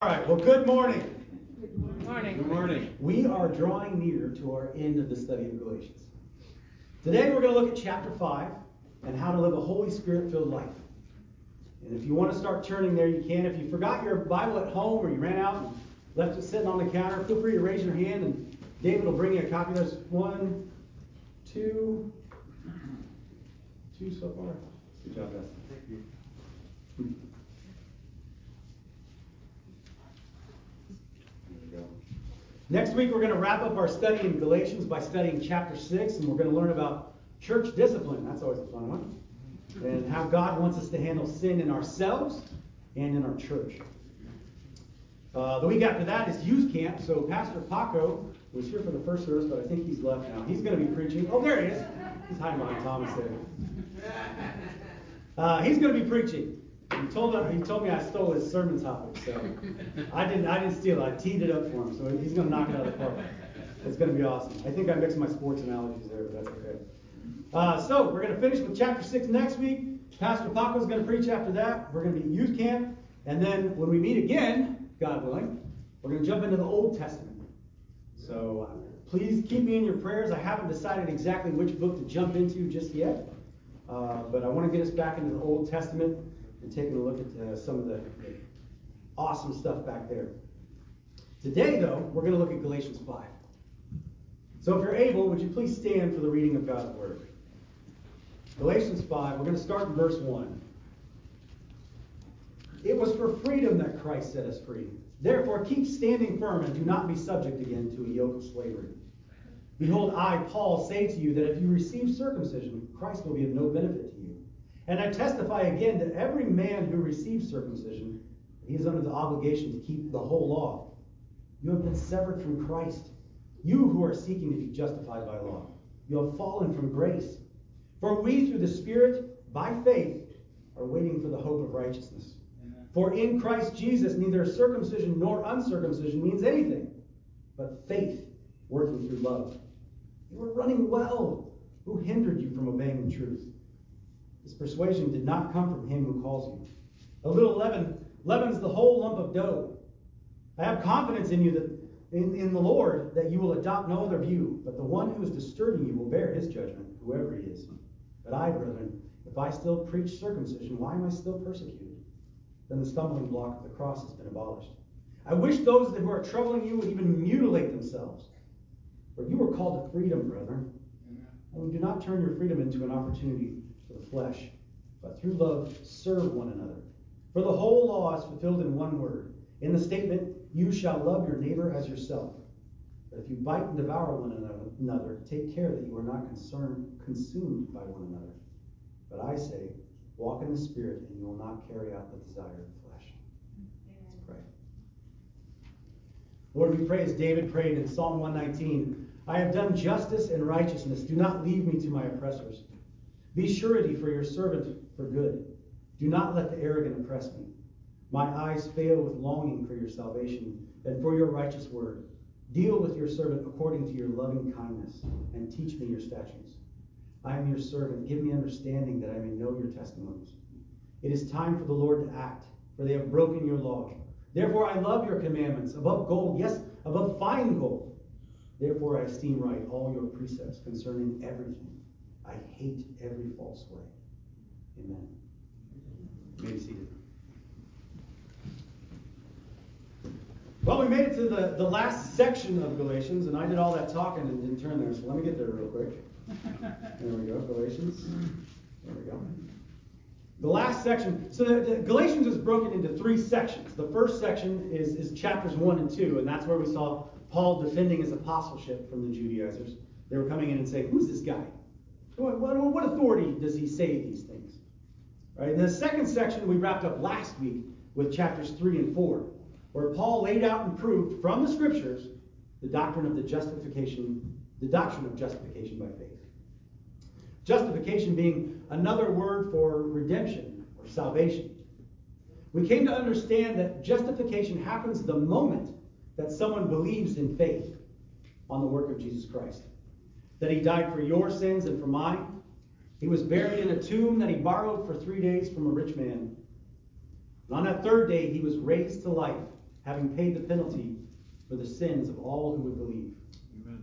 All right, well, good morning. Good morning. Good morning. We are drawing near to our end of the study of Galatians. Today we're going to look at chapter 5 and how to live a Holy Spirit filled life. And if you want to start turning there, you can. If you forgot your Bible at home or you ran out and left it sitting on the counter, feel free to raise your hand and David will bring you a copy. There's one, two, two so far. Good job, Dustin. Thank you. Hmm. There we go. Next week, we're going to wrap up our study in Galatians by studying chapter 6, and we're going to learn about church discipline. That's always a fun one. And how God wants us to handle sin in ourselves and in our church. Uh, the week after that is youth camp, so Pastor Paco was here for the first service, but I think he's left now. He's going to be preaching. Oh, there he is. He's hiding behind Thomas there. Uh, he's going to be preaching. He told he told me I stole his sermon topic, so I didn't I didn't steal it. I teed it up for him, so he's to knock it out of the park. It's to be awesome. I think I mixed my sports analogies there, but that's okay. Uh, so we're to finish with chapter six next week. Pastor Paco's to preach after that. We're to be youth camp, and then when we meet again, God willing, we're to jump into the Old Testament. So uh, please keep me in your prayers. I haven't decided exactly which book to jump into just yet, uh, but I want to get us back into the Old Testament and taking a look at uh, some of the, the awesome stuff back there. Today, though, we're going to look at Galatians 5. So if you're able, would you please stand for the reading of God's Word? Galatians 5, we're going to start in verse 1. It was for freedom that Christ set us free. Therefore, keep standing firm and do not be subject again to a yoke of slavery. Behold, I, Paul, say to you that if you receive circumcision, Christ will be of no benefit to you. And I testify again to every man who receives circumcision, he is under the obligation to keep the whole law. You have been severed from Christ. You who are seeking to be justified by law, you have fallen from grace. For we, through the Spirit, by faith, are waiting for the hope of righteousness. For in Christ Jesus, neither circumcision nor uncircumcision means anything, but faith working through love. You were running well. Who hindered you from obeying the truth? Persuasion did not come from him who calls you. A little leaven leavens the whole lump of dough. I have confidence in you that in, in the Lord that you will adopt no other view, but the one who is disturbing you will bear his judgment, whoever he is. But I, brethren, if I still preach circumcision, why am I still persecuted? Then the stumbling block of the cross has been abolished. I wish those who are troubling you would even mutilate themselves. For you were called to freedom, brethren. And do not turn your freedom into an opportunity flesh, but through love serve one another. For the whole law is fulfilled in one word, in the statement, You shall love your neighbor as yourself. But if you bite and devour one another, take care that you are not concerned, consumed by one another. But I say, walk in the Spirit, and you will not carry out the desire of the flesh. Let's pray. Lord, we pray as David prayed in Psalm 119 I have done justice and righteousness. Do not leave me to my oppressors. Be surety for your servant for good. Do not let the arrogant oppress me. My eyes fail with longing for your salvation and for your righteous word. Deal with your servant according to your loving kindness and teach me your statutes. I am your servant. Give me understanding that I may know your testimonies. It is time for the Lord to act, for they have broken your law. Therefore, I love your commandments above gold, yes, above fine gold. Therefore, I esteem right all your precepts concerning everything. I hate every false way. Amen. You may be seated. Well, we made it to the, the last section of Galatians, and I did all that talking and didn't turn there, so let me get there real quick. There we go, Galatians. There we go. The last section, so the, the Galatians is broken into three sections. The first section is, is chapters 1 and 2, and that's where we saw Paul defending his apostleship from the Judaizers. They were coming in and saying, Who's this guy? What, what, what authority does he say these things? Right. In the second section, we wrapped up last week with chapters 3 and 4, where Paul laid out and proved from the scriptures the doctrine of the justification, the doctrine of justification by faith. Justification being another word for redemption or salvation. We came to understand that justification happens the moment that someone believes in faith on the work of Jesus Christ. That he died for your sins and for mine. He was buried in a tomb that he borrowed for three days from a rich man. And on that third day, he was raised to life, having paid the penalty for the sins of all who would believe. Amen.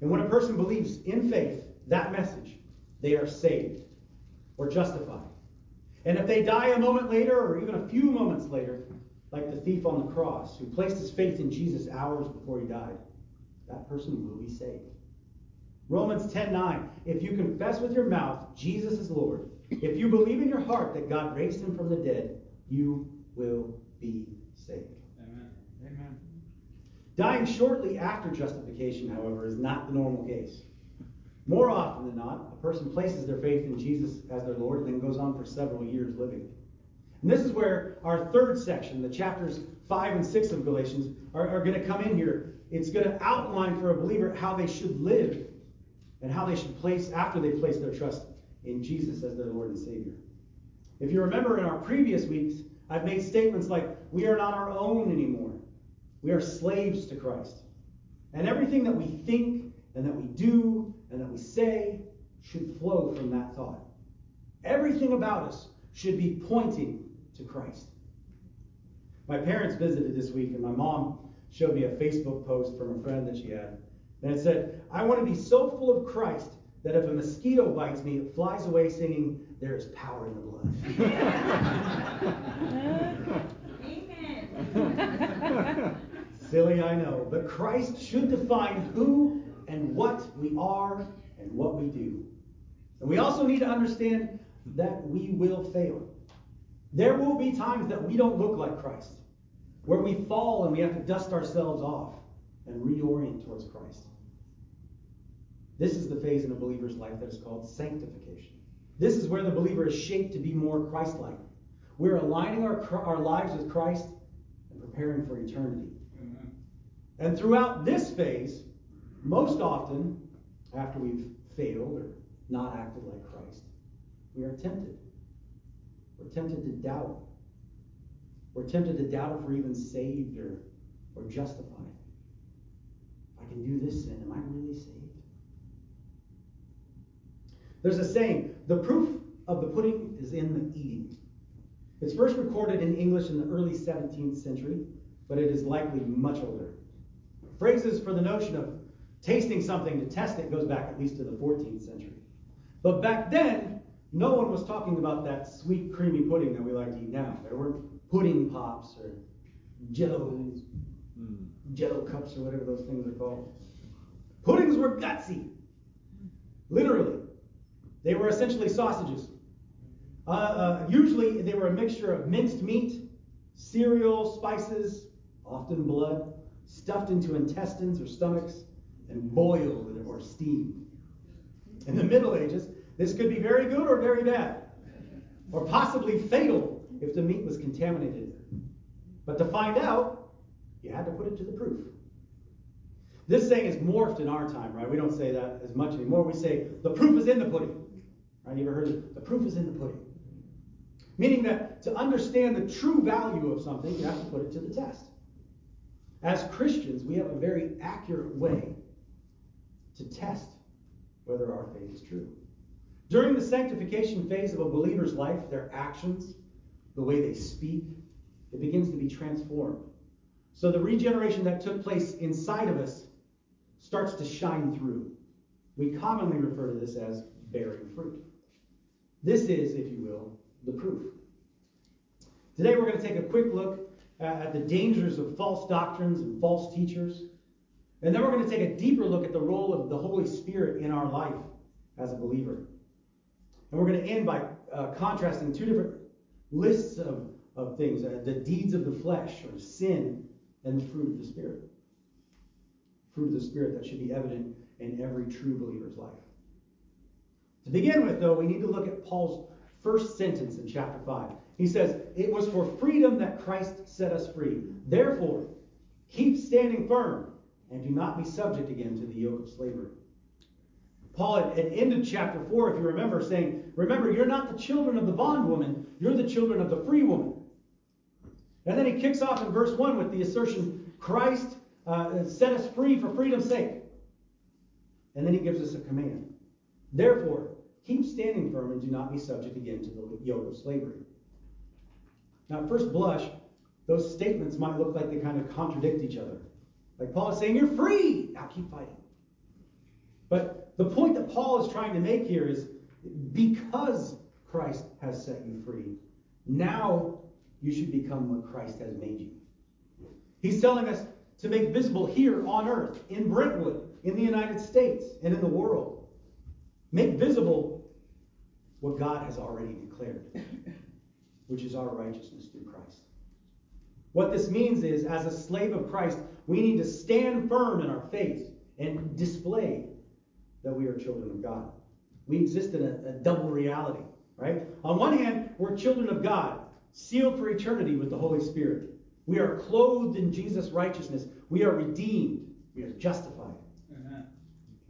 And when a person believes in faith that message, they are saved or justified. And if they die a moment later or even a few moments later, like the thief on the cross who placed his faith in Jesus hours before he died, that person will be saved. Romans 10:9 If you confess with your mouth Jesus is Lord, if you believe in your heart that God raised him from the dead, you will be saved. Amen. Amen. Dying shortly after justification, however, is not the normal case. More often than not, a person places their faith in Jesus as their Lord and then goes on for several years living. And this is where our third section, the chapters 5 and 6 of Galatians, are, are going to come in here. It's going to outline for a believer how they should live and how they should place after they place their trust in Jesus as their Lord and Savior. If you remember in our previous weeks, I've made statements like, we are not our own anymore. We are slaves to Christ. And everything that we think and that we do and that we say should flow from that thought. Everything about us should be pointing to Christ. My parents visited this week, and my mom showed me a Facebook post from a friend that she had. And it said, I want to be so full of Christ that if a mosquito bites me, it flies away singing, There is power in the blood. Amen. Silly, I know. But Christ should define who and what we are and what we do. And we also need to understand that we will fail. There will be times that we don't look like Christ, where we fall and we have to dust ourselves off and reorient towards Christ. This is the phase in a believer's life that is called sanctification. This is where the believer is shaped to be more Christ like. We're aligning our, our lives with Christ and preparing for eternity. Amen. And throughout this phase, most often, after we've failed or not acted like Christ, we are tempted. We're tempted to doubt. We're tempted to doubt if we're even saved or, or justified. If I can do this sin, am I really saved? There's a saying the proof of the pudding is in the eating. It's first recorded in English in the early 17th century, but it is likely much older. Phrases for the notion of tasting something to test it goes back at least to the 14th century. But back then, no one was talking about that sweet, creamy pudding that we like to eat now. There weren't pudding pops or jello, hmm. jello cups or whatever those things are called. Puddings were gutsy. Literally. They were essentially sausages. Uh, uh, usually, they were a mixture of minced meat, cereal, spices, often blood, stuffed into intestines or stomachs, and boiled or steamed. In the Middle Ages, this could be very good or very bad, or possibly fatal if the meat was contaminated. But to find out, you had to put it to the proof. This saying is morphed in our time, right? We don't say that as much anymore. We say, the proof is in the pudding. Right? You ever heard it? The proof is in the pudding. Meaning that to understand the true value of something, you have to put it to the test. As Christians, we have a very accurate way to test whether our faith is true. During the sanctification phase of a believer's life, their actions, the way they speak, it begins to be transformed. So the regeneration that took place inside of us starts to shine through. We commonly refer to this as bearing fruit. This is, if you will, the proof. Today we're going to take a quick look at the dangers of false doctrines and false teachers. And then we're going to take a deeper look at the role of the Holy Spirit in our life as a believer. And we're going to end by uh, contrasting two different lists of, of things uh, the deeds of the flesh, or sin, and the fruit of the Spirit. Fruit of the Spirit that should be evident in every true believer's life. To begin with, though, we need to look at Paul's first sentence in chapter 5. He says, It was for freedom that Christ set us free. Therefore, keep standing firm and do not be subject again to the yoke of slavery. Paul had, ended chapter 4, if you remember, saying, Remember, you're not the children of the bondwoman, you're the children of the free woman. And then he kicks off in verse 1 with the assertion, Christ uh, set us free for freedom's sake. And then he gives us a command. Therefore, keep standing firm and do not be subject again to the yoke of slavery. Now, at first blush, those statements might look like they kind of contradict each other. Like Paul is saying, You're free! Now keep fighting. But the point that Paul is trying to make here is because Christ has set you free, now you should become what Christ has made you. He's telling us to make visible here on earth, in Brentwood, in the United States, and in the world. Make visible what God has already declared, which is our righteousness through Christ. What this means is, as a slave of Christ, we need to stand firm in our faith and display that we are children of God. We exist in a, a double reality, right? On one hand, we're children of God, sealed for eternity with the Holy Spirit. We are clothed in Jesus' righteousness. We are redeemed. We are justified.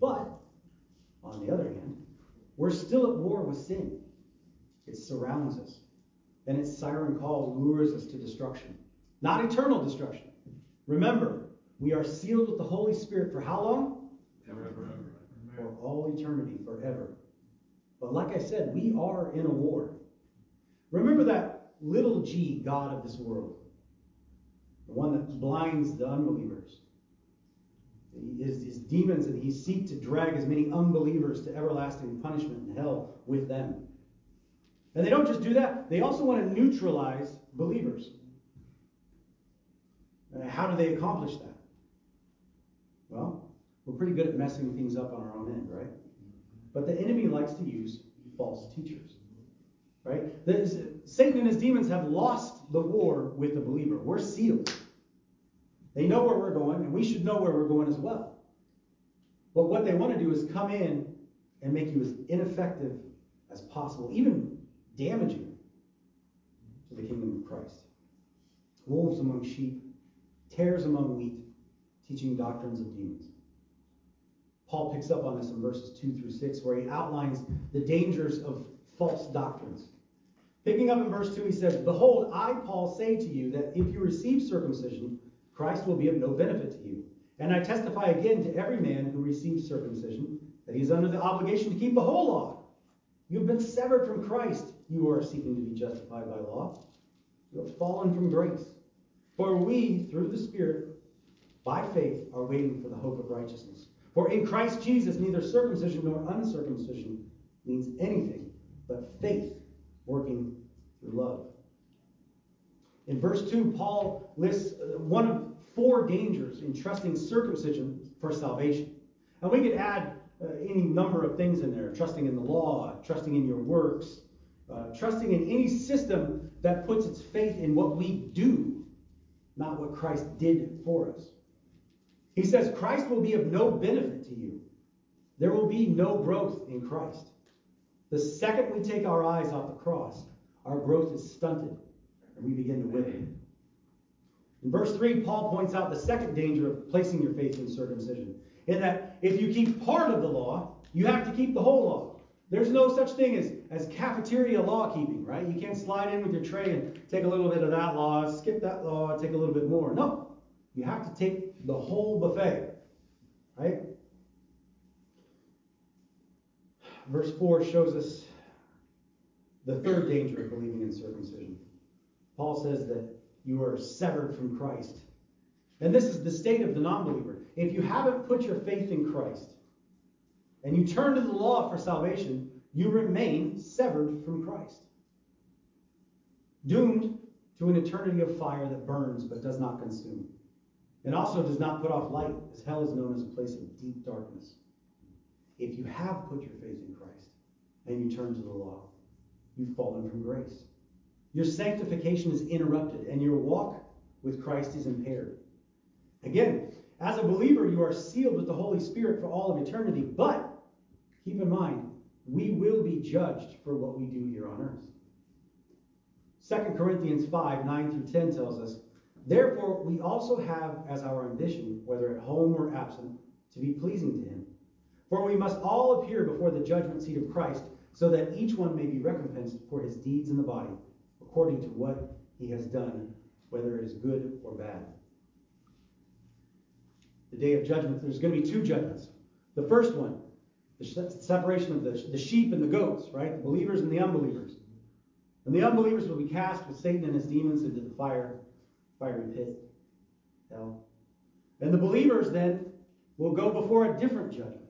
But, on the other hand, we're still at war with sin. It surrounds us. And its siren call lures us to destruction. Not eternal destruction. Remember, we are sealed with the Holy Spirit for how long? Forever. For all eternity, forever. But like I said, we are in a war. Remember that little g God of this world, the one that blinds the unbelievers. His, his demons and he seeks to drag as many unbelievers to everlasting punishment in hell with them. And they don't just do that, they also want to neutralize believers. Uh, how do they accomplish that? Well, we're pretty good at messing things up on our own end, right? But the enemy likes to use false teachers. Right? Satan and his demons have lost the war with the believer. We're sealed. They know where we're going, and we should know where we're going as well. But what they want to do is come in and make you as ineffective as possible, even damaging to the kingdom of Christ. Wolves among sheep, tares among wheat, teaching doctrines of demons. Paul picks up on this in verses 2 through 6, where he outlines the dangers of false doctrines. Picking up in verse 2, he says, Behold, I, Paul, say to you that if you receive circumcision, Christ will be of no benefit to you. And I testify again to every man who receives circumcision that he is under the obligation to keep the whole law. You have been severed from Christ. You are seeking to be justified by law. You have fallen from grace. For we, through the Spirit, by faith, are waiting for the hope of righteousness. For in Christ Jesus, neither circumcision nor uncircumcision means anything but faith working through love. In verse 2, Paul lists uh, one of four dangers in trusting circumcision for salvation. And we could add uh, any number of things in there trusting in the law, trusting in your works, uh, trusting in any system that puts its faith in what we do, not what Christ did for us. He says Christ will be of no benefit to you. There will be no growth in Christ. The second we take our eyes off the cross, our growth is stunted and we begin to wither. In verse 3, Paul points out the second danger of placing your faith in circumcision. In that if you keep part of the law, you have to keep the whole law. There's no such thing as, as cafeteria law keeping, right? You can't slide in with your tray and take a little bit of that law, skip that law, take a little bit more. No. You have to take the whole buffet, right? Verse 4 shows us the third danger of believing in circumcision. Paul says that you are severed from Christ. And this is the state of the non-believer. If you haven't put your faith in Christ and you turn to the law for salvation, you remain severed from Christ. Doomed to an eternity of fire that burns but does not consume. And also does not put off light, as hell is known as a place of deep darkness. If you have put your faith in Christ and you turn to the law, you've fallen from grace. Your sanctification is interrupted and your walk with Christ is impaired. Again, as a believer, you are sealed with the Holy Spirit for all of eternity, but keep in mind, we will be judged for what we do here on earth. 2 Corinthians 5 9 through 10 tells us, Therefore, we also have as our ambition, whether at home or absent, to be pleasing to Him. For we must all appear before the judgment seat of Christ, so that each one may be recompensed for his deeds in the body, according to what he has done, whether it is good or bad. The day of judgment, there's going to be two judgments. The first one, the separation of the, the sheep and the goats, right? The believers and the unbelievers. And the unbelievers will be cast with Satan and his demons into the fire fiery pit, hell. And the believers then will go before a different judgment.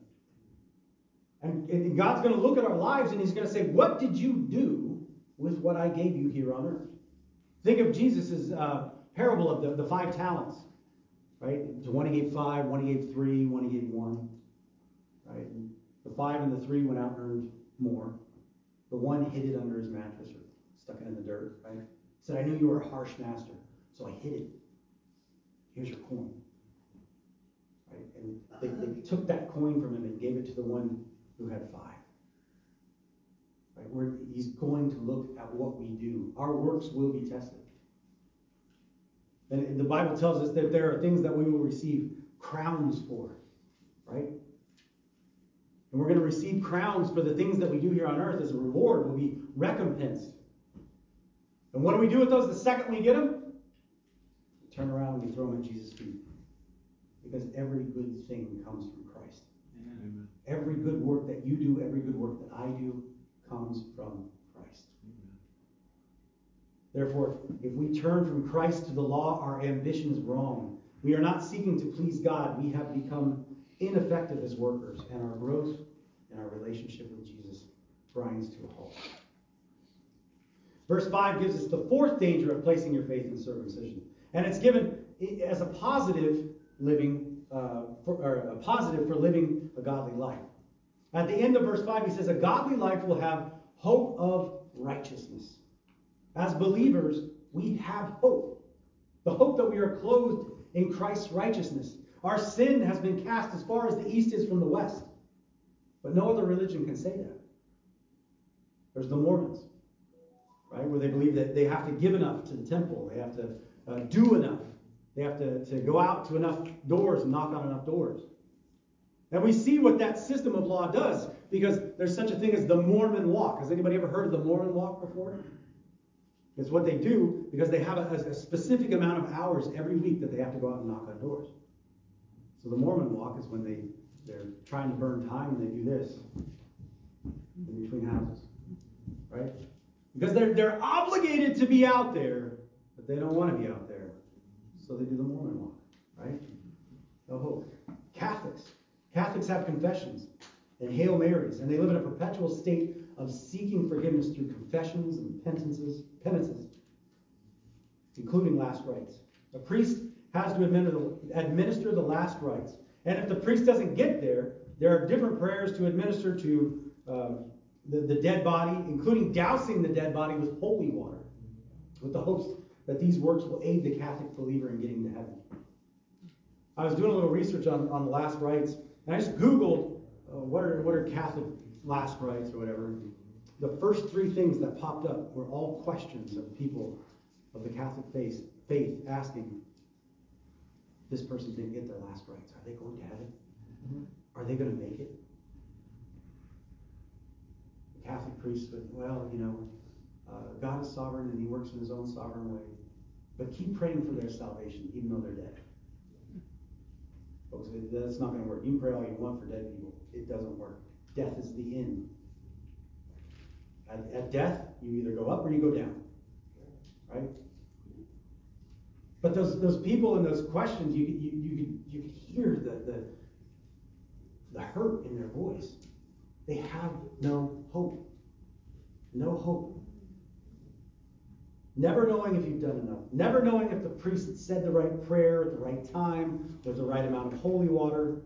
And, and God's going to look at our lives and He's going to say, What did you do with what I gave you here on earth? Think of Jesus' uh, parable of the, the five talents. Right? To one he gave five, one he gave three, one he gave one. Right? And the five and the three went out and earned more. The one hid it under his mattress or stuck it in the dirt, right? Said, I knew you were a harsh master, so I hid it. Here's your coin. Right? And they, they took that coin from him and gave it to the one who had five. Right? Where he's going to look at what we do. Our works will be tested. And the Bible tells us that there are things that we will receive crowns for, right? And we're going to receive crowns for the things that we do here on earth as a reward, We'll be recompensed. And what do we do with those the second we get them? We turn around and we throw them at Jesus' feet. Because every good thing comes from Christ. Amen. Every good work that you do, every good work that I do, comes from Christ. Therefore, if we turn from Christ to the law, our ambition is wrong. We are not seeking to please God. We have become ineffective as workers, and our growth and our relationship with Jesus grinds to a halt. Verse 5 gives us the fourth danger of placing your faith in circumcision. And it's given as a positive living, uh, for, or a positive for living a godly life. At the end of verse 5, he says, A godly life will have hope of righteousness. As believers, we have hope. The hope that we are clothed in Christ's righteousness. Our sin has been cast as far as the east is from the west. But no other religion can say that. There's the Mormons, right? Where they believe that they have to give enough to the temple, they have to uh, do enough, they have to, to go out to enough doors and knock on enough doors. And we see what that system of law does because there's such a thing as the Mormon walk. Has anybody ever heard of the Mormon walk before? It's what they do because they have a, a specific amount of hours every week that they have to go out and knock on doors. So the Mormon walk is when they, they're trying to burn time and they do this in between houses. Right? Because they're, they're obligated to be out there, but they don't want to be out there. So they do the Mormon walk. Right? No hope. Catholics. Catholics have confessions and Hail Marys, and they live in a perpetual state of seeking forgiveness through confessions and penances, penances, including last rites. A priest has to administer the last rites. And if the priest doesn't get there, there are different prayers to administer to um, the, the dead body, including dousing the dead body with holy water, with the hopes that these works will aid the Catholic believer in getting to heaven. I was doing a little research on, on the last rites, and I just Googled uh, what, are, what are Catholic last rites or whatever. The first three things that popped up were all questions of people of the Catholic faith, faith asking, this person didn't get their last rites. Are they going to heaven? Mm-hmm. Are they going to make it? The Catholic priest would, well, you know, uh, God is sovereign and he works in his own sovereign way. But keep praying for their salvation, even though they're dead. Folks, that's not going to work. You can pray all you want for dead people. It doesn't work. Death is the end. At, at death, you either go up or you go down. Right? But those, those people and those questions, you, you, you, could, you could hear the, the, the hurt in their voice. They have no hope. No hope. Never knowing if you've done enough. Never knowing if the priest said the right prayer at the right time with the right amount of holy water.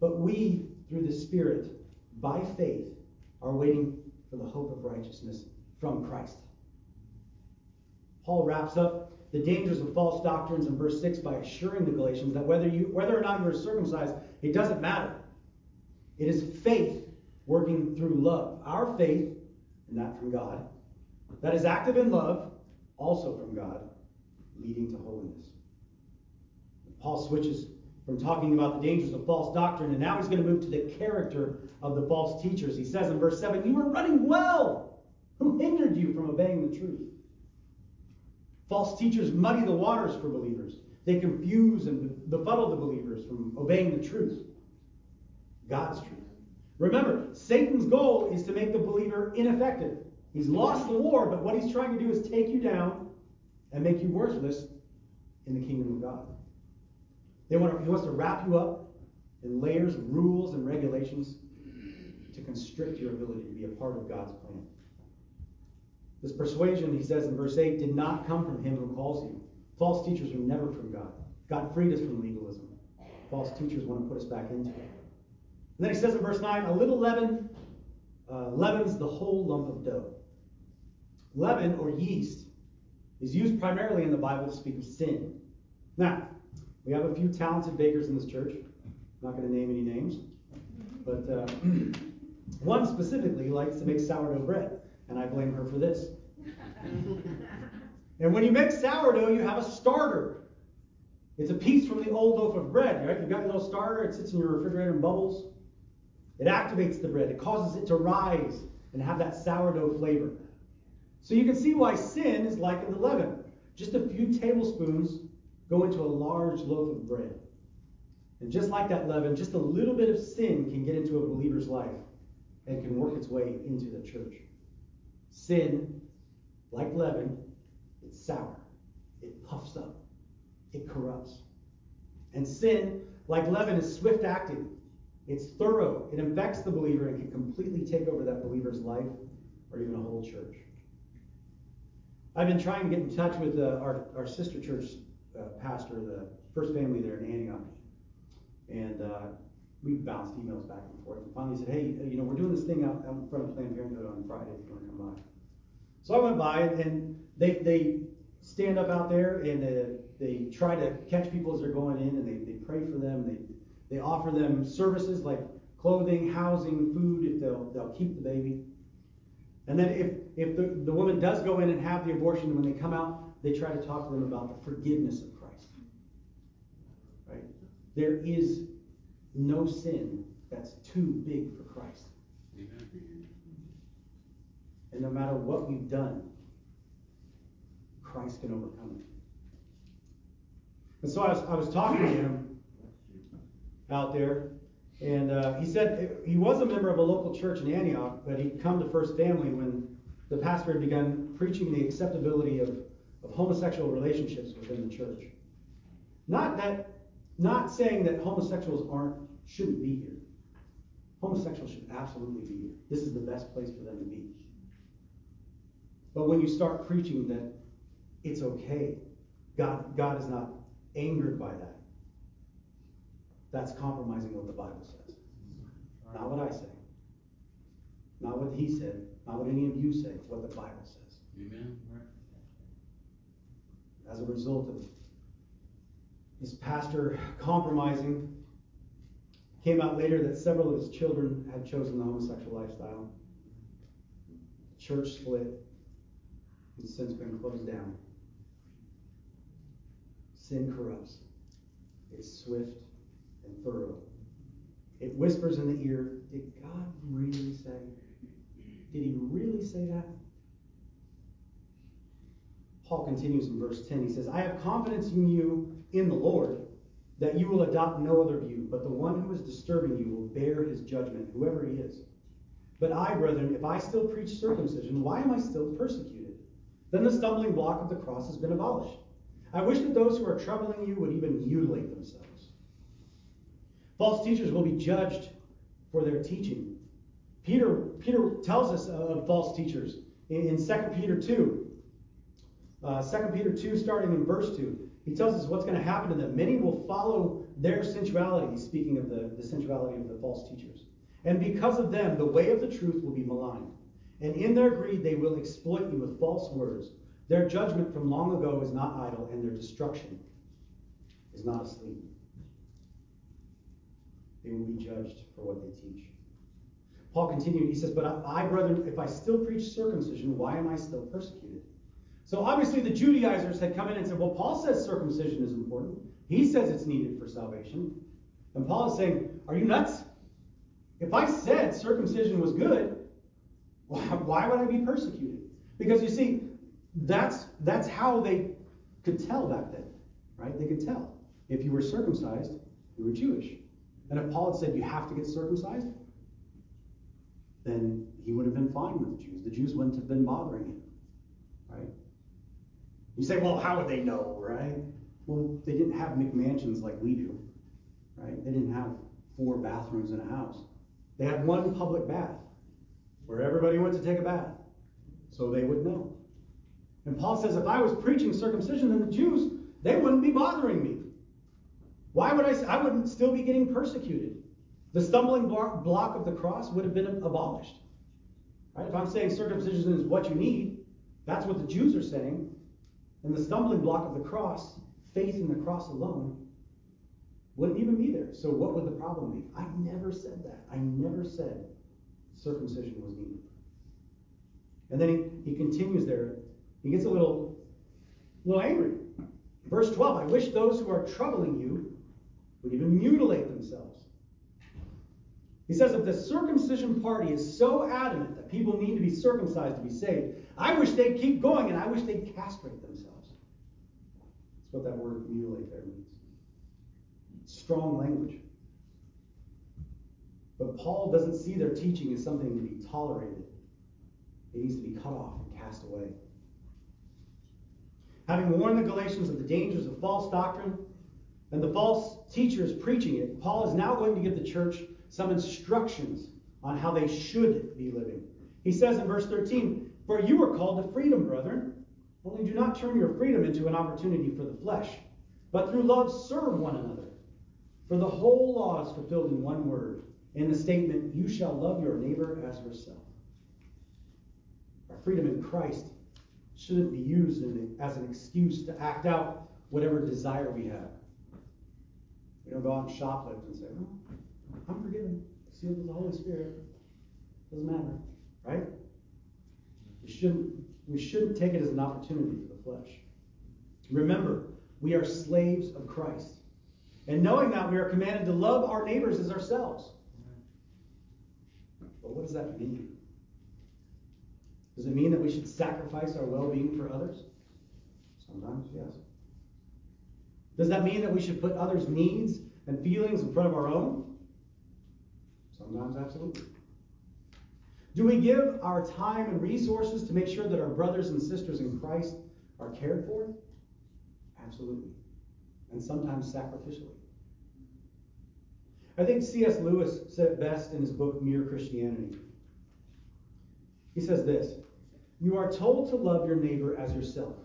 But we, through the Spirit, by faith, are waiting for the hope of righteousness from Christ. Paul wraps up the dangers of false doctrines in verse 6 by assuring the Galatians that whether, you, whether or not you're circumcised, it doesn't matter. It is faith working through love. Our faith, and that from God, that is active in love, also from God, leading to holiness. Paul switches from talking about the dangers of false doctrine, and now he's going to move to the character of the false teachers. He says in verse 7 You were running well. Who hindered you from obeying the truth? False teachers muddy the waters for believers. They confuse and befuddle the believers from obeying the truth, God's truth. Remember, Satan's goal is to make the believer ineffective. He's lost the war, but what he's trying to do is take you down and make you worthless in the kingdom of God. They want to, he wants to wrap you up in layers of rules and regulations to constrict your ability to be a part of God's plan. This persuasion, he says in verse 8, did not come from him who calls you. False teachers are never from God. God freed us from legalism. False teachers want to put us back into it. And then he says in verse 9, a little leaven uh, leavens the whole lump of dough. Leaven, or yeast, is used primarily in the Bible to speak of sin. Now, we have a few talented bakers in this church. I'm not going to name any names. But uh, one specifically likes to make sourdough bread, and I blame her for this. and when you make sourdough, you have a starter. It's a piece from the old loaf of bread, right? You've got your little starter, it sits in your refrigerator and bubbles. It activates the bread, it causes it to rise and have that sourdough flavor. So you can see why sin is likened to leaven. Just a few tablespoons go into a large loaf of bread. And just like that leaven, just a little bit of sin can get into a believer's life and can work its way into the church. Sin, like leaven, it's sour. It puffs up. It corrupts. And sin, like leaven, is swift acting. It's thorough. It infects the believer and can completely take over that believer's life or even a whole church. I've been trying to get in touch with uh, our, our sister church uh, pastor, the first family there in Antioch. And uh, we bounced emails back and forth. And finally said, hey, you know, we're doing this thing out, out in front of Planned Parenthood on Friday if you want to come by. So I went by and they, they stand up out there and uh, they try to catch people as they're going in and they, they pray for them. They, they offer them services like clothing, housing, food if they'll, they'll keep the baby. And then if, if the, the woman does go in and have the abortion, when they come out, they try to talk to them about the forgiveness of Christ. Right? There is no sin that's too big for Christ. Amen. And no matter what we've done, Christ can overcome it. And so I was, I was talking to him out there, and uh, he said he was a member of a local church in Antioch, but he'd come to First Family when the pastor had begun preaching the acceptability of, of homosexual relationships within the church. Not that, not saying that homosexuals aren't shouldn't be here. Homosexuals should absolutely be here. This is the best place for them to be. But when you start preaching that it's okay, God, God is not angered by that. That's compromising what the Bible says. Mm-hmm. Not what I say. Not what he said. Not what any of you say. What the Bible says. Amen. As a result of this pastor compromising, came out later that several of his children had chosen the homosexual lifestyle. church split and since been closed down. Sin corrupts. It's swift and thorough. It whispers in the ear, did God really say? Did he really say that? Paul continues in verse 10. He says, I have confidence in you in the Lord that you will adopt no other view, but the one who is disturbing you will bear his judgment, whoever he is. But I, brethren, if I still preach circumcision, why am I still persecuted? Then the stumbling block of the cross has been abolished. I wish that those who are troubling you would even mutilate themselves. False teachers will be judged for their teaching. Peter, Peter tells us of false teachers in, in 2 Peter 2. Uh, 2 Peter 2, starting in verse 2. He tells us what's going to happen to them. Many will follow their sensuality, speaking of the, the sensuality of the false teachers. And because of them, the way of the truth will be maligned. And in their greed, they will exploit you with false words. Their judgment from long ago is not idle, and their destruction is not asleep. They will be judged for what they teach. Paul continued, he says, But I, brethren, if I still preach circumcision, why am I still persecuted? So obviously the Judaizers had come in and said, Well, Paul says circumcision is important. He says it's needed for salvation. And Paul is saying, Are you nuts? If I said circumcision was good, why would I be persecuted? Because you see, that's that's how they could tell back then, right? They could tell. If you were circumcised, you were Jewish. And if Paul had said you have to get circumcised, then he would have been fine with the Jews. The Jews wouldn't have been bothering him. Right? You say, well, how would they know, right? Well, they didn't have McMansions like we do, right? They didn't have four bathrooms in a house. They had one public bath where everybody went to take a bath, so they would know. And Paul says, if I was preaching circumcision, then the Jews, they wouldn't be bothering me. Why would I? I wouldn't still be getting persecuted. The stumbling block of the cross would have been abolished. Right? If I'm saying circumcision is what you need, that's what the Jews are saying. And the stumbling block of the cross, faith in the cross alone, wouldn't even be there. So what would the problem be? I never said that. I never said circumcision was needed. And then he, he continues there. He gets a little, little angry. Verse 12 I wish those who are troubling you would even mutilate themselves. He says if the circumcision party is so adamant that people need to be circumcised to be saved, I wish they'd keep going and I wish they'd castrate themselves. That's what that word mutilate there means. Strong language. But Paul doesn't see their teaching as something to be tolerated. It needs to be cut off and cast away. Having warned the Galatians of the dangers of false doctrine and the false teachers preaching it, Paul is now going to give the church some instructions on how they should be living. He says in verse 13, For you are called to freedom, brethren. Only do not turn your freedom into an opportunity for the flesh, but through love serve one another. For the whole law is fulfilled in one word, in the statement, You shall love your neighbor as yourself. Our freedom in Christ shouldn't be used as an excuse to act out whatever desire we have. We don't go out and shoplift and say, oh, I'm forgiven, sealed with the Holy Spirit. Doesn't matter, right? We shouldn't, we shouldn't take it as an opportunity for the flesh. Remember, we are slaves of Christ. And knowing that, we are commanded to love our neighbors as ourselves. But what does that mean? Does it mean that we should sacrifice our well being for others? Sometimes, yes. Does that mean that we should put others' needs and feelings in front of our own? Sometimes, absolutely. Do we give our time and resources to make sure that our brothers and sisters in Christ are cared for? Absolutely. And sometimes sacrificially. I think C.S. Lewis said it best in his book, Mere Christianity. He says this You are told to love your neighbor as yourself.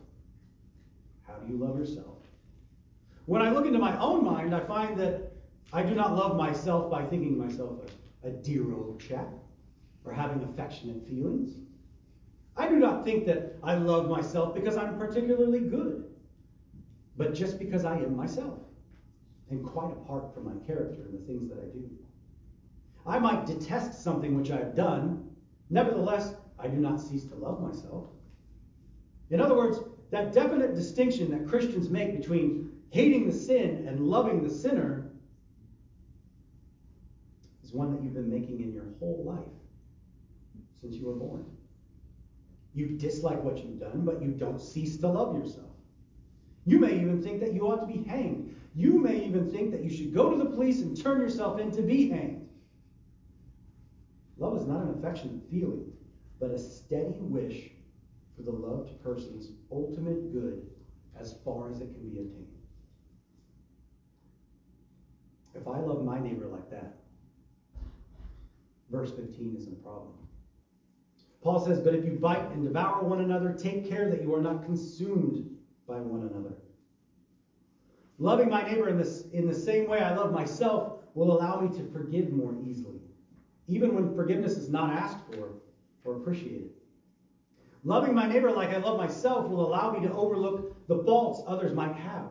How do you love yourself? When I look into my own mind, I find that I do not love myself by thinking myself a, a dear old chap or having affectionate feelings. I do not think that I love myself because I'm particularly good, but just because I am myself and quite apart from my character and the things that I do. I might detest something which I have done, nevertheless, I do not cease to love myself. In other words, that definite distinction that Christians make between hating the sin and loving the sinner is one that you've been making in your whole life since you were born. You dislike what you've done, but you don't cease to love yourself. You may even think that you ought to be hanged. You may even think that you should go to the police and turn yourself in to be hanged. Love is not an affectionate feeling, but a steady wish for the loved person's ultimate good as far as it can be obtained. If I love my neighbor like that, verse 15 isn't a problem. Paul says, But if you bite and devour one another, take care that you are not consumed by one another. Loving my neighbor in, this, in the same way I love myself will allow me to forgive more easily, even when forgiveness is not asked for or appreciated. Loving my neighbor like I love myself will allow me to overlook the faults others might have.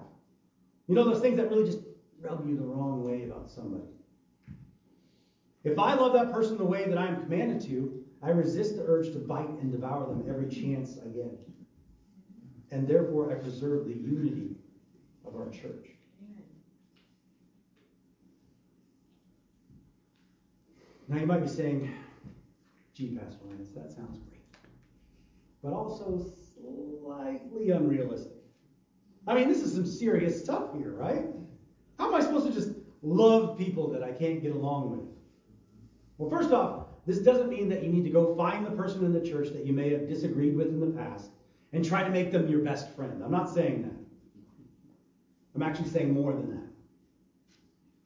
You know, those things that really just rub you the wrong way about somebody. If I love that person the way that I am commanded to, I resist the urge to bite and devour them every chance I get. And therefore, I preserve the unity of our church. Now, you might be saying, gee, Pastor Lance, that sounds great. But also slightly unrealistic. I mean, this is some serious stuff here, right? How am I supposed to just love people that I can't get along with? Well, first off, this doesn't mean that you need to go find the person in the church that you may have disagreed with in the past and try to make them your best friend. I'm not saying that. I'm actually saying more than that.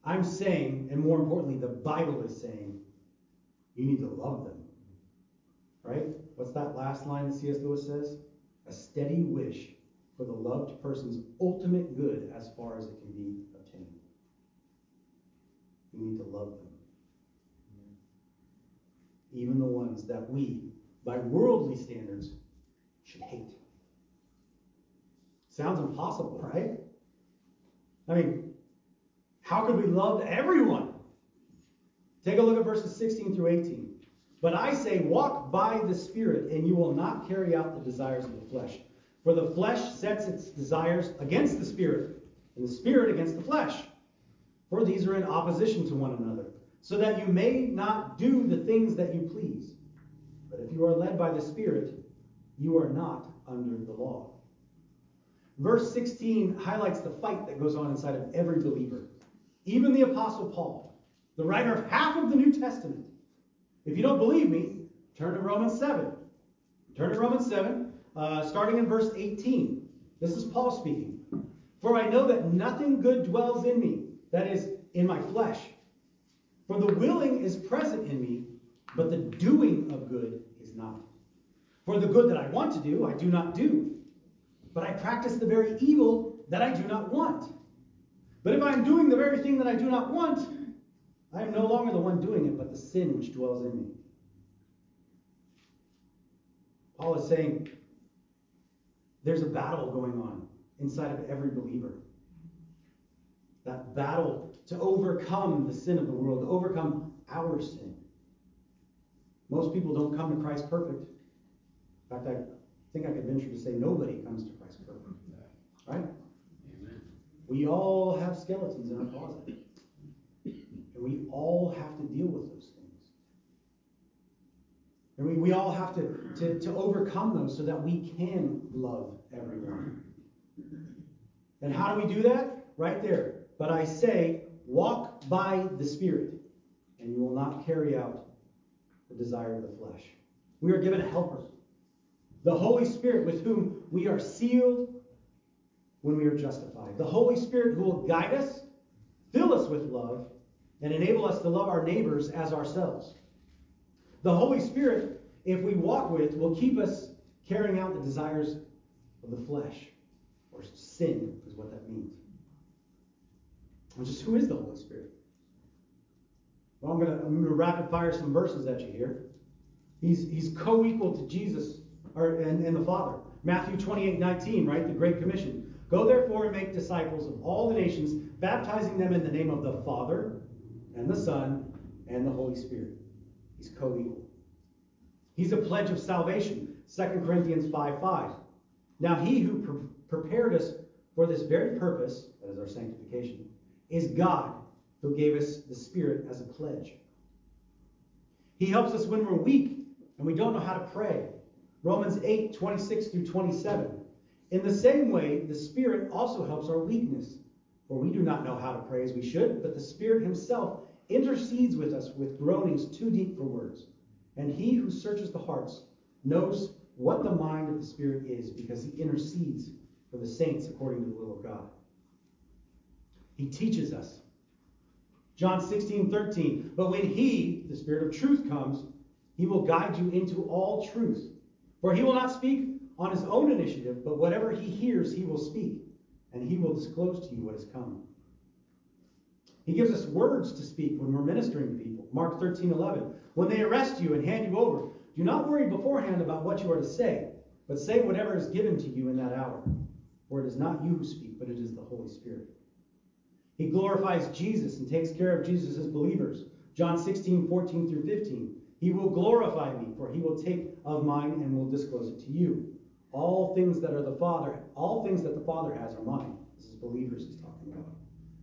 I'm saying, and more importantly, the Bible is saying, you need to love them. Right? What's that last line that C.S. Lewis says? A steady wish for the loved person's ultimate good as far as it can be. You need to love them. Even the ones that we, by worldly standards, should hate. Sounds impossible, right? I mean, how could we love everyone? Take a look at verses 16 through 18. But I say, walk by the Spirit, and you will not carry out the desires of the flesh. For the flesh sets its desires against the Spirit, and the Spirit against the flesh. For these are in opposition to one another, so that you may not do the things that you please. But if you are led by the Spirit, you are not under the law. Verse 16 highlights the fight that goes on inside of every believer. Even the Apostle Paul, the writer of half of the New Testament. If you don't believe me, turn to Romans 7. Turn to Romans 7, uh, starting in verse 18. This is Paul speaking. For I know that nothing good dwells in me, that is, in my flesh. For the willing is present in me, but the doing of good is not. For the good that I want to do, I do not do. But I practice the very evil that I do not want. But if I am doing the very thing that I do not want, I am no longer the one doing it, but the sin which dwells in me. Paul is saying there's a battle going on inside of every believer. That battle to overcome the sin of the world, to overcome our sin. Most people don't come to Christ perfect. In fact, I think I could venture to say nobody comes to Christ perfect. Right? Amen. We all have skeletons in our closet. And we all have to deal with those things. And we, we all have to, to, to overcome those so that we can love everyone. And how do we do that? Right there. But I say, walk by the Spirit, and you will not carry out the desire of the flesh. We are given a helper, the Holy Spirit, with whom we are sealed when we are justified. The Holy Spirit who will guide us, fill us with love, and enable us to love our neighbors as ourselves. The Holy Spirit, if we walk with, will keep us carrying out the desires of the flesh, or sin is what that means. Which is who is the Holy Spirit? Well, I'm going to I'm gonna rapid fire some verses at you here. He's, he's co-equal to Jesus or, and, and the Father. Matthew 28, 19, right? The Great Commission. Go therefore and make disciples of all the nations, baptizing them in the name of the Father and the Son and the Holy Spirit. He's co-equal. He's a pledge of salvation. 2 Corinthians 5, 5. Now he who pre- prepared us for this very purpose, that is our sanctification, is God who gave us the Spirit as a pledge. He helps us when we're weak and we don't know how to pray. Romans 8, 26 through 27. In the same way, the Spirit also helps our weakness. For we do not know how to pray as we should, but the Spirit Himself intercedes with us with groanings too deep for words. And He who searches the hearts knows what the mind of the Spirit is, because He intercedes for the saints according to the will of God. He teaches us. John 16, 13. But when He, the Spirit of truth, comes, He will guide you into all truth. For He will not speak on His own initiative, but whatever He hears, He will speak, and He will disclose to you what is coming. He gives us words to speak when we're ministering to people. Mark 13, 11. When they arrest you and hand you over, do not worry beforehand about what you are to say, but say whatever is given to you in that hour. For it is not you who speak, but it is the Holy Spirit. He glorifies Jesus and takes care of Jesus believers. John 16, 14 through 15. He will glorify me, for he will take of mine and will disclose it to you. All things that are the Father, all things that the Father has are mine. This is believers he's talking about.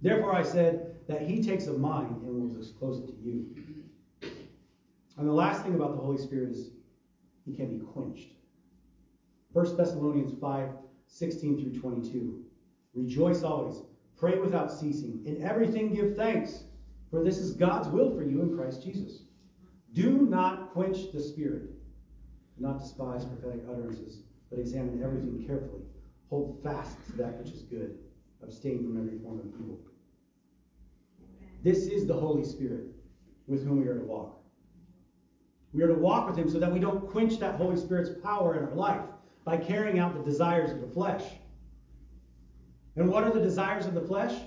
Therefore I said that he takes of mine and will disclose it to you. And the last thing about the Holy Spirit is he can be quenched. 1 Thessalonians 5, 16 through 22. Rejoice always. Pray without ceasing. In everything give thanks, for this is God's will for you in Christ Jesus. Do not quench the Spirit. Do not despise prophetic utterances, but examine everything carefully. Hold fast to that which is good. abstain from every form of evil. This is the Holy Spirit with whom we are to walk. We are to walk with Him so that we don't quench that Holy Spirit's power in our life by carrying out the desires of the flesh. And what are the desires of the flesh?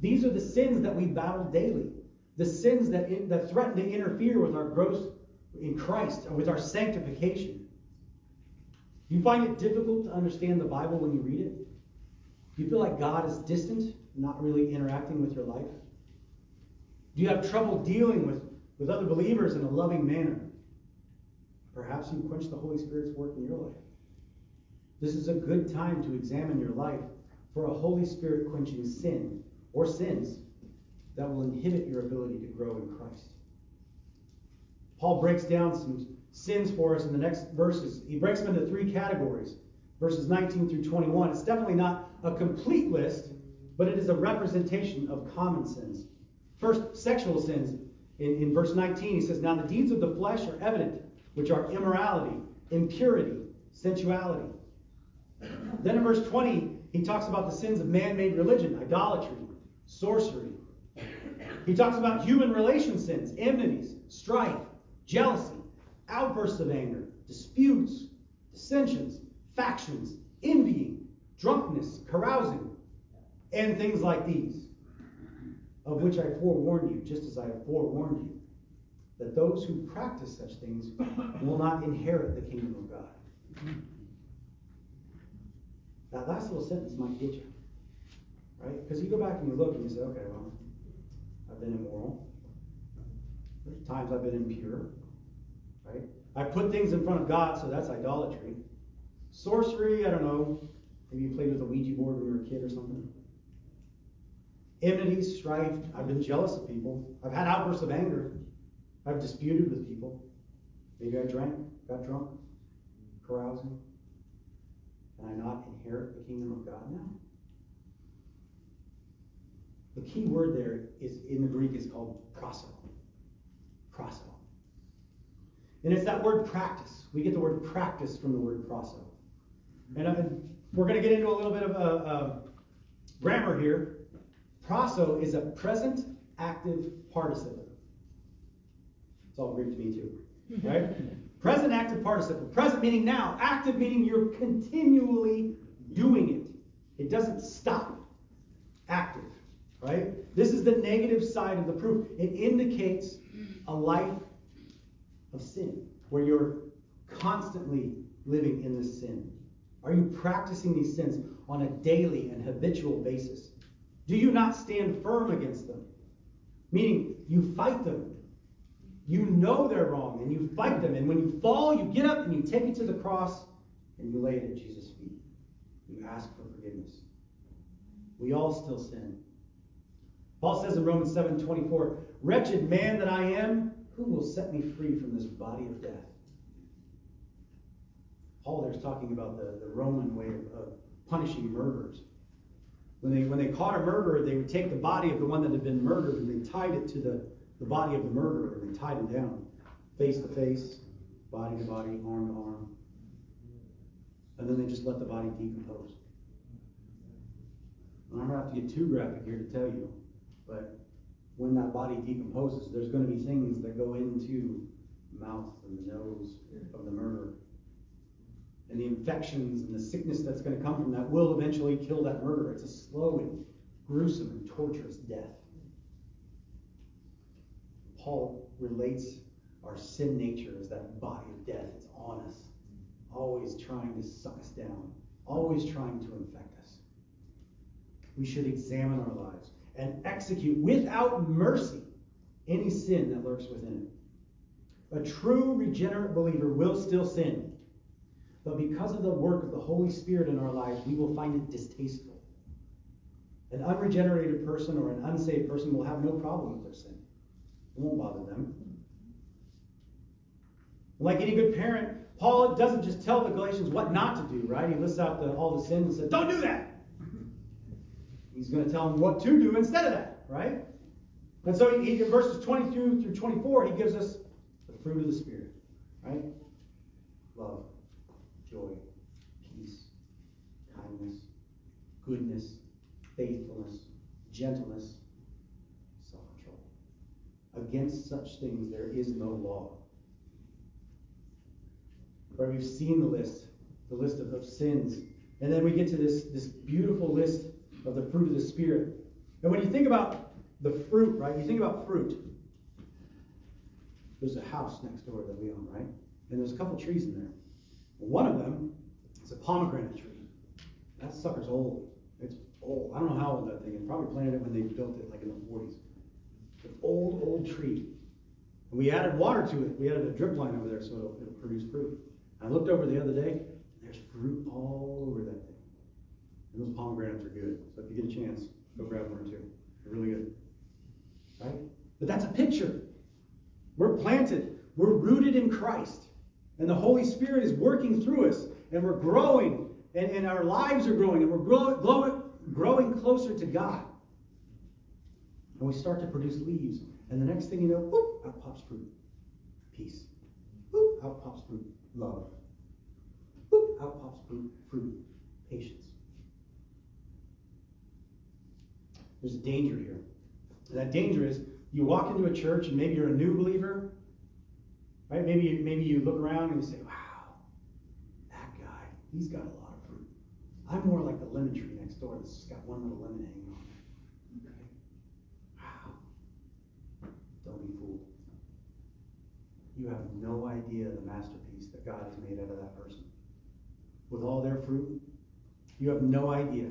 These are the sins that we battle daily, the sins that, in, that threaten to interfere with our growth in Christ and with our sanctification. You find it difficult to understand the Bible when you read it? You feel like God is distant, not really interacting with your life? Do you have trouble dealing with, with other believers in a loving manner? Perhaps you quench the Holy Spirit's work in your life. This is a good time to examine your life for a Holy Spirit quenching sin or sins that will inhibit your ability to grow in Christ. Paul breaks down some sins for us in the next verses. He breaks them into three categories verses 19 through 21. It's definitely not a complete list, but it is a representation of common sins. First, sexual sins. In, in verse 19, he says, Now the deeds of the flesh are evident, which are immorality, impurity, sensuality. Then in verse 20, he talks about the sins of man made religion, idolatry, sorcery. He talks about human relation sins, enmities, strife, jealousy, outbursts of anger, disputes, dissensions, factions, envying, drunkenness, carousing, and things like these, of which I forewarn you, just as I have forewarned you, that those who practice such things will not inherit the kingdom of God. That last little sentence might get you, right? Because you go back and you look and you say, okay, well, I've been immoral. There's times I've been impure, right? I put things in front of God, so that's idolatry. Sorcery, I don't know. Maybe you played with a Ouija board when you were a kid or something. Enmity, strife. I've been jealous of people. I've had outbursts of anger. I've disputed with people. Maybe I drank, got drunk, carousing. Can I not inherit the kingdom of God now? The key word there is in the Greek is called prasso. Prasso. And it's that word practice. We get the word practice from the word prasso. And uh, we're going to get into a little bit of a, a grammar here. Prasso is a present active participle. It's all Greek to me too, right? present active participle. Present meaning now. Active meaning you're continually doing it. It doesn't stop. Active, right? This is the negative side of the proof. It indicates a life of sin where you're constantly living in this sin. Are you practicing these sins on a daily and habitual basis? Do you not stand firm against them? Meaning, you fight them. You know they're wrong and you fight them. And when you fall, you get up and you take it to the cross and you lay it at Jesus' feet. You ask for forgiveness. We all still sin. Paul says in Romans 7 24, Wretched man that I am, who will set me free from this body of death? Paul there's talking about the, the Roman way of, of punishing murderers. When they, when they caught a murderer, they would take the body of the one that had been murdered and they tied it to the, the body of the murderer and they tied him down, face to face, body to body, arm to arm. And then they just let the body decompose. And I don't have to get too graphic here to tell you, but when that body decomposes, there's going to be things that go into the mouth and the nose of the murderer and the infections and the sickness that's going to come from that will eventually kill that murderer. It's a slow and gruesome and torturous death. Paul relates our sin nature as that body of death. It's on us, always trying to suck us down, always trying to infect us. We should examine our lives and execute without mercy any sin that lurks within it. A true regenerate believer will still sin but because of the work of the Holy Spirit in our lives, we will find it distasteful. An unregenerated person or an unsaved person will have no problem with their sin. It won't bother them. Like any good parent, Paul doesn't just tell the Galatians what not to do, right? He lists out the, all the sins and says, don't do that. He's going to tell them what to do instead of that, right? And so he, in verses 22 through 24, he gives us the fruit of the Spirit, right? Love, joy, peace, kindness, goodness, faithfulness, gentleness. Against such things there is no law. But we've seen the list, the list of, of sins. And then we get to this, this beautiful list of the fruit of the Spirit. And when you think about the fruit, right, you think about fruit. There's a house next door that we own, right? And there's a couple trees in there. One of them is a pomegranate tree. That sucker's old. It's old. I don't know how old that thing is. Probably planted it when they built it, like in the 40s. An old, old tree. And we added water to it. We added a drip line over there so it'll, it'll produce fruit. I looked over the other day, there's fruit all over that thing. And those pomegranates are good. So if you get a chance, go grab one or two. They're really good. Right? But that's a picture. We're planted. We're rooted in Christ. And the Holy Spirit is working through us. And we're growing. And, and our lives are growing. And we're grow, growing, growing closer to God. And we start to produce leaves. And the next thing you know, whoop, out pops fruit. Peace. Whoop, out pops fruit. Love. Whoop, out pops fruit. Fruit. Patience. There's a danger here. That danger is you walk into a church and maybe you're a new believer, right? Maybe maybe you look around and you say, "Wow, that guy, he's got a lot of fruit." I'm more like the lemon tree next door that's just got one little lemon hanging on it. Okay? Wow. Don't be fooled. You have no idea the masterpiece that God has made out of that person. With all their fruit, you have no idea.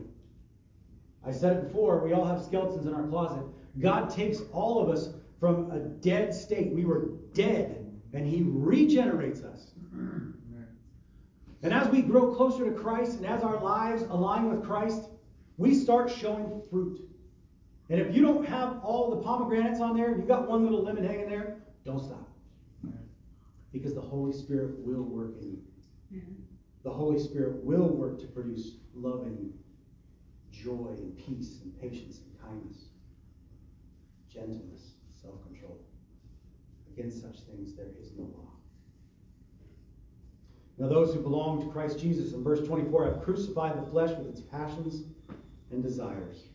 I said it before, we all have skeletons in our closet. God takes all of us from a dead state. We were dead, and He regenerates us. And as we grow closer to Christ and as our lives align with Christ, we start showing fruit. And if you don't have all the pomegranates on there, you've got one little lemon hanging there, don't stop. Because the Holy Spirit will work in you. The Holy Spirit will work to produce love in you, joy and peace and patience and kindness gentleness, self control. Against such things there is no law. Now, those who belong to Christ Jesus, in verse 24, have crucified the flesh with its passions and desires.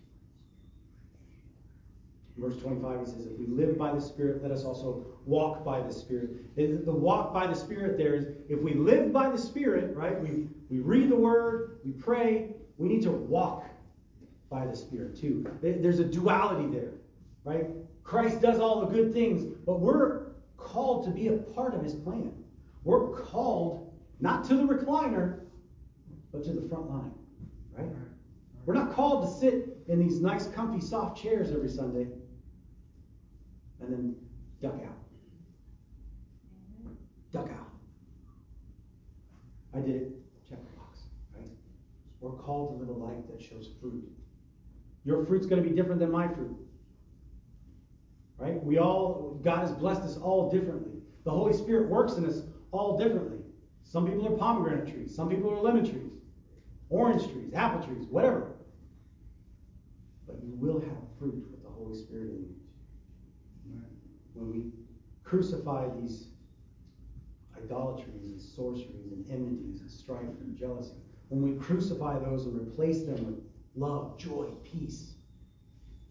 Verse 25, he says, If we live by the Spirit, let us also walk by the Spirit. The walk by the Spirit there is if we live by the Spirit, right? We, we read the Word, we pray, we need to walk by the Spirit too. There's a duality there right? Christ does all the good things, but we're called to be a part of his plan. We're called not to the recliner, but to the front line, right? We're not called to sit in these nice, comfy, soft chairs every Sunday and then duck out. Duck out. I did it. Check the box, right? We're called to live a life that shows fruit. Your fruit's going to be different than my fruit. Right? We all, God has blessed us all differently. The Holy Spirit works in us all differently. Some people are pomegranate trees, some people are lemon trees, orange trees, apple trees, whatever. But you will have fruit with the Holy Spirit in you. When we crucify these idolatries and sorceries and enmities and strife and jealousy, when we crucify those and replace them with love, joy, peace,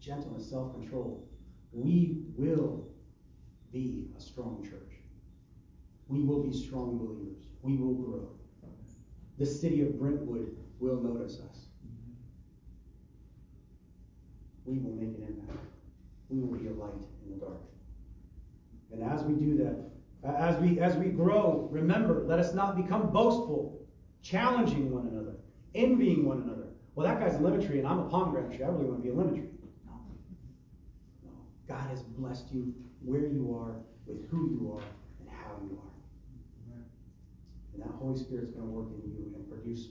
gentleness, self control, we will be a strong church. We will be strong believers. We will grow. The city of Brentwood will notice us. We will make an impact. We will be a light in the dark. And as we do that, as we as we grow, remember, let us not become boastful, challenging one another, envying one another. Well, that guy's a lemon tree and I'm a pomegranate tree. I really want to be a lemon tree. No. No. God has blessed you where you are, with who you are, and how you are. And that Holy Spirit's going to work in you and produce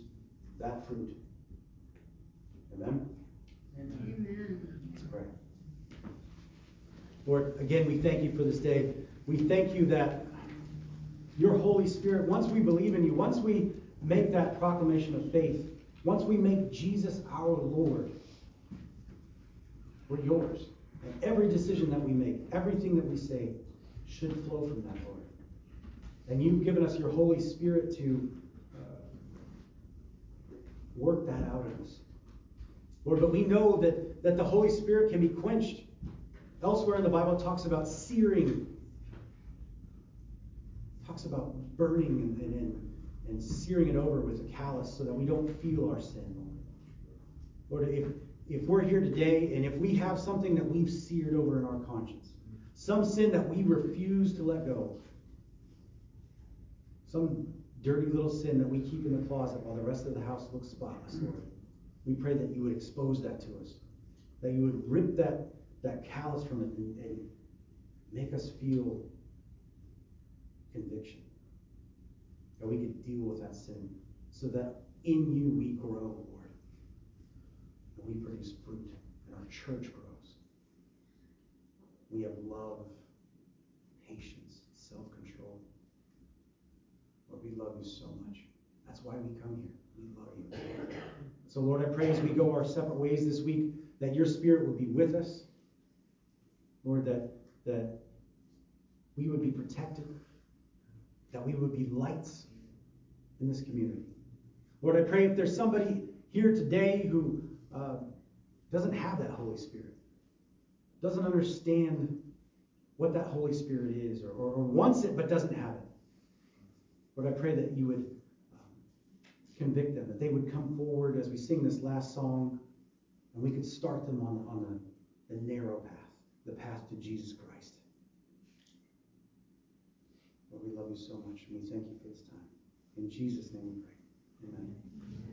that fruit. Amen? Amen. Let's pray. Lord, again, we thank you for this day. We thank you that your Holy Spirit, once we believe in you, once we make that proclamation of faith, once we make Jesus our Lord, we're yours. And every decision that we make, everything that we say, should flow from that, Lord. And you've given us your Holy Spirit to uh, work that out in us. Lord, but we know that, that the Holy Spirit can be quenched. Elsewhere in the Bible, talks about searing, talks about burning and, and, and, searing it over with a callus so that we don't feel our sin, Lord. Lord, if, if we're here today and if we have something that we've seared over in our conscience, some sin that we refuse to let go, some dirty little sin that we keep in the closet while the rest of the house looks spotless, Lord. We pray that you would expose that to us, that you would rip that, that callus from it and, and make us feel conviction. That we could deal with that sin so that in you we grow, Lord. And we produce fruit and our church grows. We have love, patience, self control. Lord, we love you so much. That's why we come here. We love you. So, Lord, I pray as we go our separate ways this week that your spirit would be with us. Lord, that, that we would be protected, that we would be lights in this community. Lord, I pray if there's somebody here today who uh, doesn't have that Holy Spirit, doesn't understand what that Holy Spirit is, or, or, or wants it but doesn't have it, Lord, I pray that you would convict them, that they would come forward as we sing this last song, and we could start them on, on the, the narrow path, the path to Jesus Christ. Lord, we love you so much, and we thank you for this time. In Jesus' name we pray. Amen.